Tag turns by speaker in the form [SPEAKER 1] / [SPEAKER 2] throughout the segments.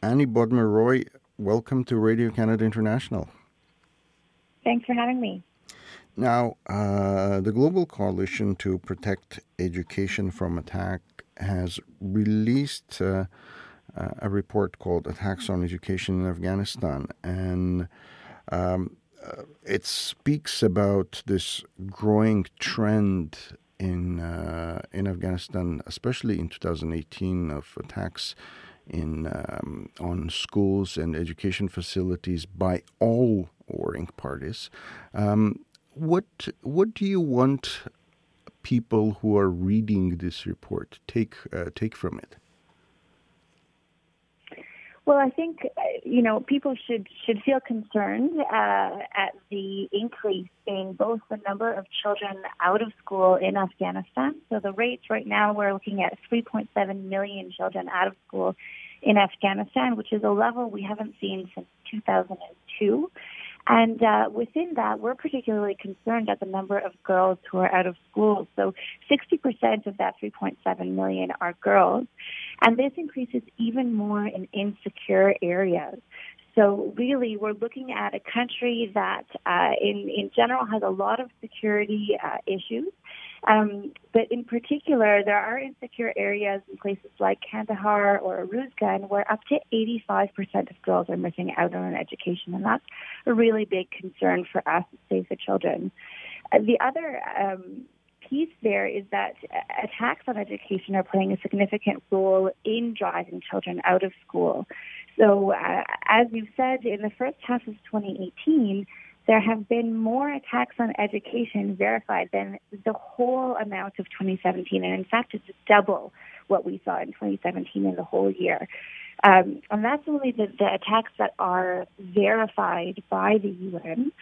[SPEAKER 1] Annie Bodmer Roy, welcome to Radio Canada International.
[SPEAKER 2] Thanks for having me.
[SPEAKER 1] Now, uh, the Global Coalition to Protect Education from Attack has released uh, uh, a report called Attacks on Education in Afghanistan. And um, uh, it speaks about this growing trend in, uh, in Afghanistan, especially in 2018, of attacks in, um, on schools and education facilities by all warring parties. Um, what what do you want people who are reading this report take uh, take from it?
[SPEAKER 2] Well, I think uh, you know people should should feel concerned uh, at the increase in both the number of children out of school in Afghanistan. So the rates right now we're looking at 3.7 million children out of school in Afghanistan, which is a level we haven't seen since 2002. And uh, within that, we're particularly concerned at the number of girls who are out of school. So 60% of that 3.7 million are girls. And this increases even more in insecure areas. So really, we're looking at a country that, uh, in in general, has a lot of security uh, issues. Um, but in particular, there are insecure areas in places like Kandahar or Uruzgan where up to 85% of girls are missing out on an education, and that's a really big concern for us at Save the Children. Uh, the other um, piece there is that attacks on education are playing a significant role in driving children out of school. So, uh, as you said, in the first half of 2018, there have been more attacks on education verified than the whole amount of 2017. And in fact, it's double what we saw in 2017 in the whole year. Um, and that's only the, the attacks that are verified by the UN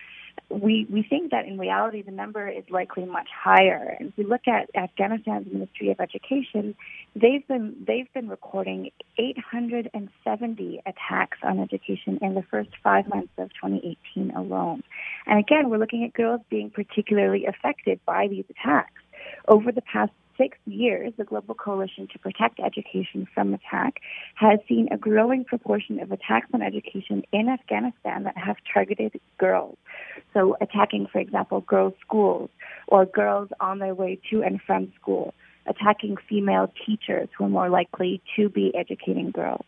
[SPEAKER 2] we, we think that in reality the number is likely much higher. And if we look at Afghanistan's Ministry of Education, they've been they've been recording 870 attacks on education in the first five months of 2018 alone. And again, we're looking at girls being particularly affected by these attacks. Over the past six years, the Global Coalition to Protect Education from Attack has seen a growing proportion of attacks on education in Afghanistan that have targeted girls. So, attacking, for example, girls' schools or girls on their way to and from school, attacking female teachers who are more likely to be educating girls.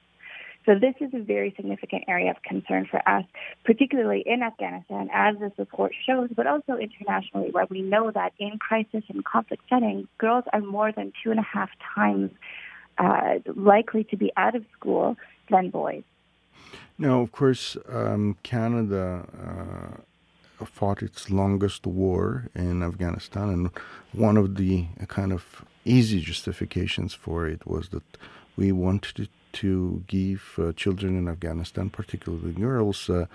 [SPEAKER 2] So this is a very significant area of concern for us, particularly in Afghanistan, as this report shows, but also internationally, where we know that in crisis and conflict settings, girls are more than two and a half times uh, likely to be out of school than boys.
[SPEAKER 1] Now, of course, um, Canada uh, fought its longest war in Afghanistan, and one of the kind of easy justifications for it was that we wanted to give uh, children in Afghanistan, particularly girls, uh,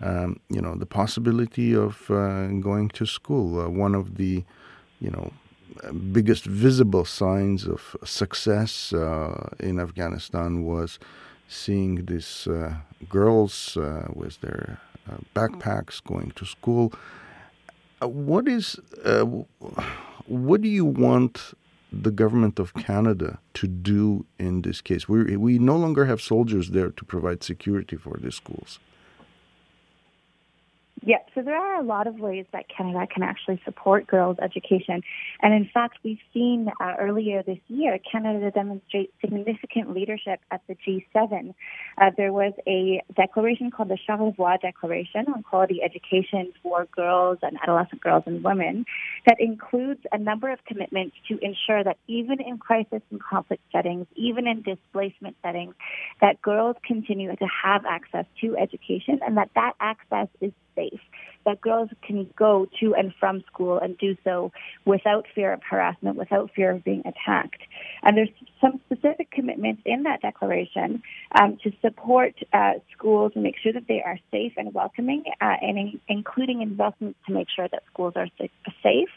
[SPEAKER 1] um, you know, the possibility of uh, going to school. Uh, one of the, you know, biggest visible signs of success uh, in Afghanistan was seeing these uh, girls with their backpacks going to school. what is, what do you want the government of Canada to do in this case? We we no longer have soldiers there to provide security for these schools.
[SPEAKER 2] Yeah, so there are a lot of ways that Canada can actually support girls' education. And in fact, we've seen uh, earlier this year Canada demonstrate significant leadership at the G7. Uh, there was a declaration called the Charlevoix Declaration on Quality Education for Girls and Adolescent Girls and Women that includes a number of commitments to ensure that even in crisis and conflict settings, even in displacement settings, that girls continue to have access to education and that that access is safe, that girls can go to and from school and do so without fear of harassment, without fear of being attacked. And there's some specific commitments in that declaration um, to support uh, schools and make sure that they are safe and welcoming, uh, and in, including investments to make sure that schools are safe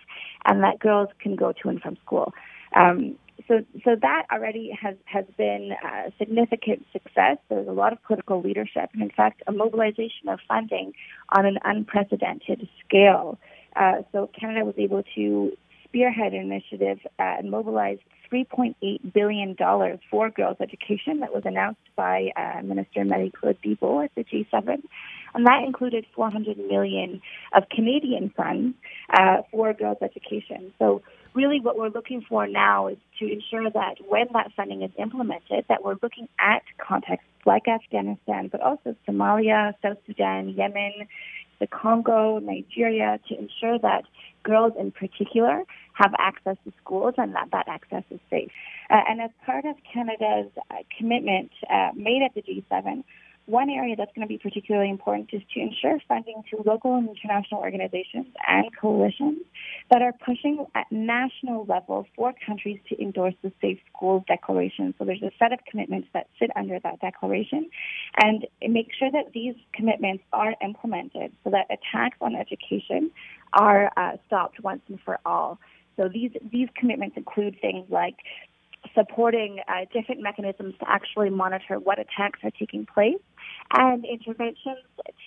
[SPEAKER 2] and that girls can go to and from school. Um, so, so that already has has been a significant success. There's a lot of political leadership, and in fact, a mobilization of funding on an unprecedented scale. Uh, so, Canada was able to spearhead an initiative uh, and mobilize $3.8 billion for girls' education that was announced by uh, Minister Marie-Claude Bibeau at the G7. And that included 400 million of Canadian funds uh, for girls' education. So really what we're looking for now is to ensure that when that funding is implemented, that we're looking at contexts like Afghanistan, but also Somalia, South Sudan, Yemen, the Congo, Nigeria, to ensure that girls in particular have access to schools and that that access is safe. Uh, and as part of Canada's uh, commitment uh, made at the G7, one area that's going to be particularly important is to ensure funding to local and international organizations and coalitions that are pushing at national level for countries to endorse the Safe Schools Declaration. So there's a set of commitments that sit under that declaration and make sure that these commitments are implemented so that attacks on education are uh, stopped once and for all. So these these commitments include things like supporting uh, different mechanisms to actually monitor what attacks are taking place and interventions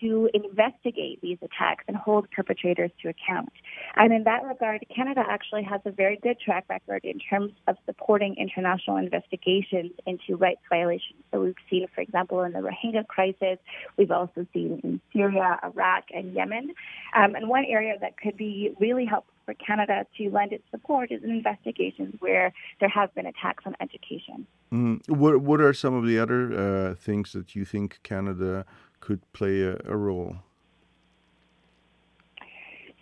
[SPEAKER 2] to investigate these attacks and hold perpetrators to account. And in that regard, Canada actually has a very good track record in terms of supporting international investigations into rights violations. So we've seen, for example, in the Rohingya crisis, we've also seen in Syria, Iraq, and Yemen. Um, and one area that could be really helpful for Canada to lend its support is in investigations where there have been attacks on education.
[SPEAKER 1] Mm. What What are some of the other uh, things that you think Canada could play a, a role?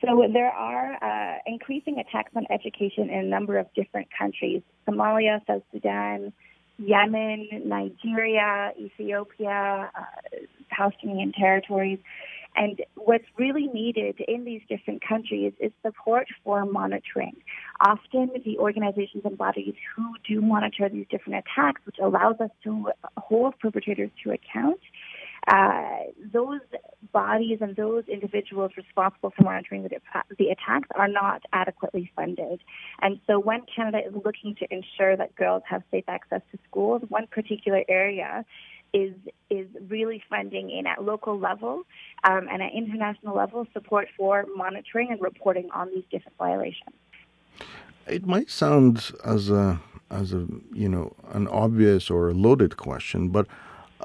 [SPEAKER 2] So there are uh, increasing attacks on education in a number of different countries: Somalia, South Sudan, Yemen, Nigeria, Ethiopia, uh, Palestinian territories. And what's really needed in these different countries is support for monitoring. Often the organizations and bodies who do monitor these different attacks, which allows us to hold perpetrators to account, uh, those bodies and those individuals responsible for monitoring the, the, attacks are not adequately funded. And so when Canada is looking to ensure that girls have safe access to schools, one particular area is is really funding in at local level um, and at international level support for monitoring and reporting on these different violations.
[SPEAKER 1] It might sound as a as a you know an obvious or a loaded question, but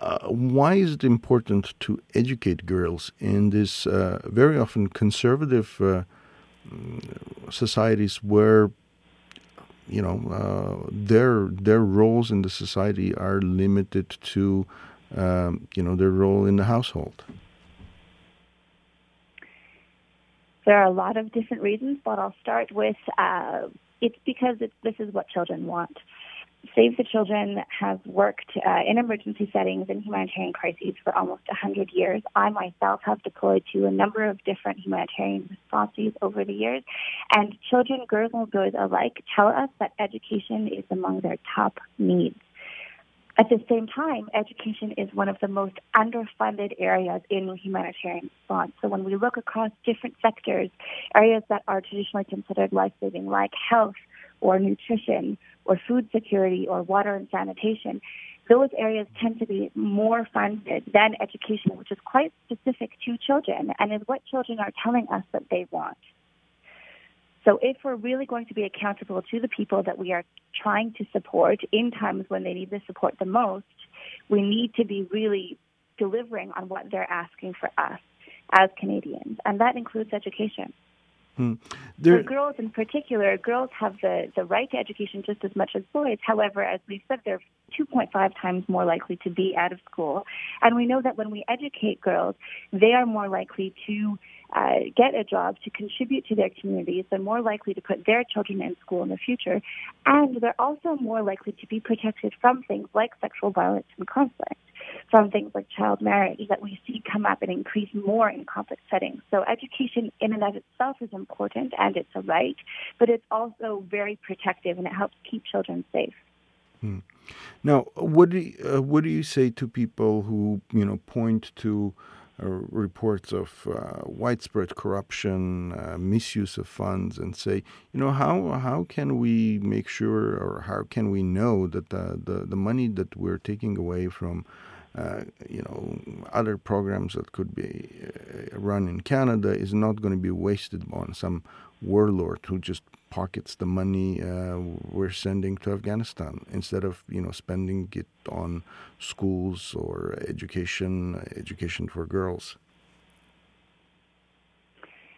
[SPEAKER 1] uh, why is it important to educate girls in this uh, very often conservative uh, societies where you know uh, their their roles in the society are limited to um, you know their role in the household?
[SPEAKER 2] There are a lot of different reasons, but I'll start with uh, it's because it's, this is what children want. Save the Children has worked uh, in emergency settings and humanitarian crises for almost 100 years. I myself have deployed to a number of different humanitarian responses over the years. And children, girls and boys alike, tell us that education is among their top needs. At the same time, education is one of the most underfunded areas in humanitarian response. So when we look across different sectors, areas that are traditionally considered life-saving like health or nutrition or food security or water and sanitation, those areas tend to be more funded than education, which is quite specific to children and is what children are telling us that they want. So if we're really going to be accountable to the people that we are trying to support in times when they need the support the most, we need to be really delivering on what they're asking for us as Canadians, and that includes education. Hmm. For girls in particular, girls have the, the right to education just as much as boys. However, as we've said, they're 2.5 times more likely to be out of school. And we know that when we educate girls, they are more likely to uh, get a job, to contribute to their communities. They're more likely to put their children in school in the future. And they're also more likely to be protected from things like sexual violence and conflict from things like child marriage that we see come up and increase more in conflict settings. So education in and of itself is important and it's a right, but it's also very protective and it helps keep children safe.
[SPEAKER 1] Hmm. Now, what do you, uh, what do you say to people who you know point to uh, reports of uh, widespread corruption, uh, misuse of funds, and say, you know, how how can we make sure, or how can we know that the the, the money that we're taking away from uh, you know, other programs that could be uh, run in Canada is not going to be wasted on some warlord who just pockets the money uh, we're sending to Afghanistan instead of you know spending it on schools or education, education for girls?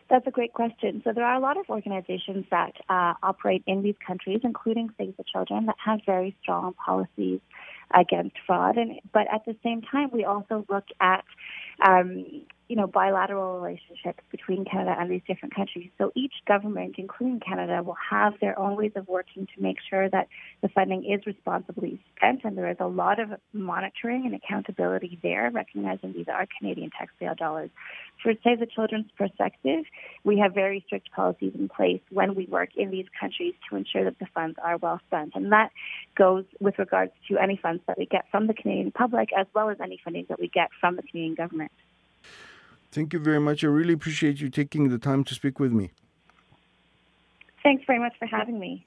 [SPEAKER 2] That's a great question. So there are a lot of organizations that uh, operate in these countries, including Save the Children, that have very strong policies against fraud. And but at the same time, we also look at um, you know, bilateral relationships between Canada and these different countries. So each government, including Canada, will have their own ways of working to make sure that the funding is responsibly spent, and there is a lot of monitoring and accountability there, recognizing these are Canadian taxpayer dollars. For Save the Children's perspective, we have very strict policies in place when we work in these countries to ensure that the funds are well spent, and that goes with regards to any funds that we get from the Canadian public as well as any funding that we get from the Canadian government.
[SPEAKER 1] Thank you very much. I really appreciate you taking the time to speak with me.
[SPEAKER 2] Thanks very much for having me.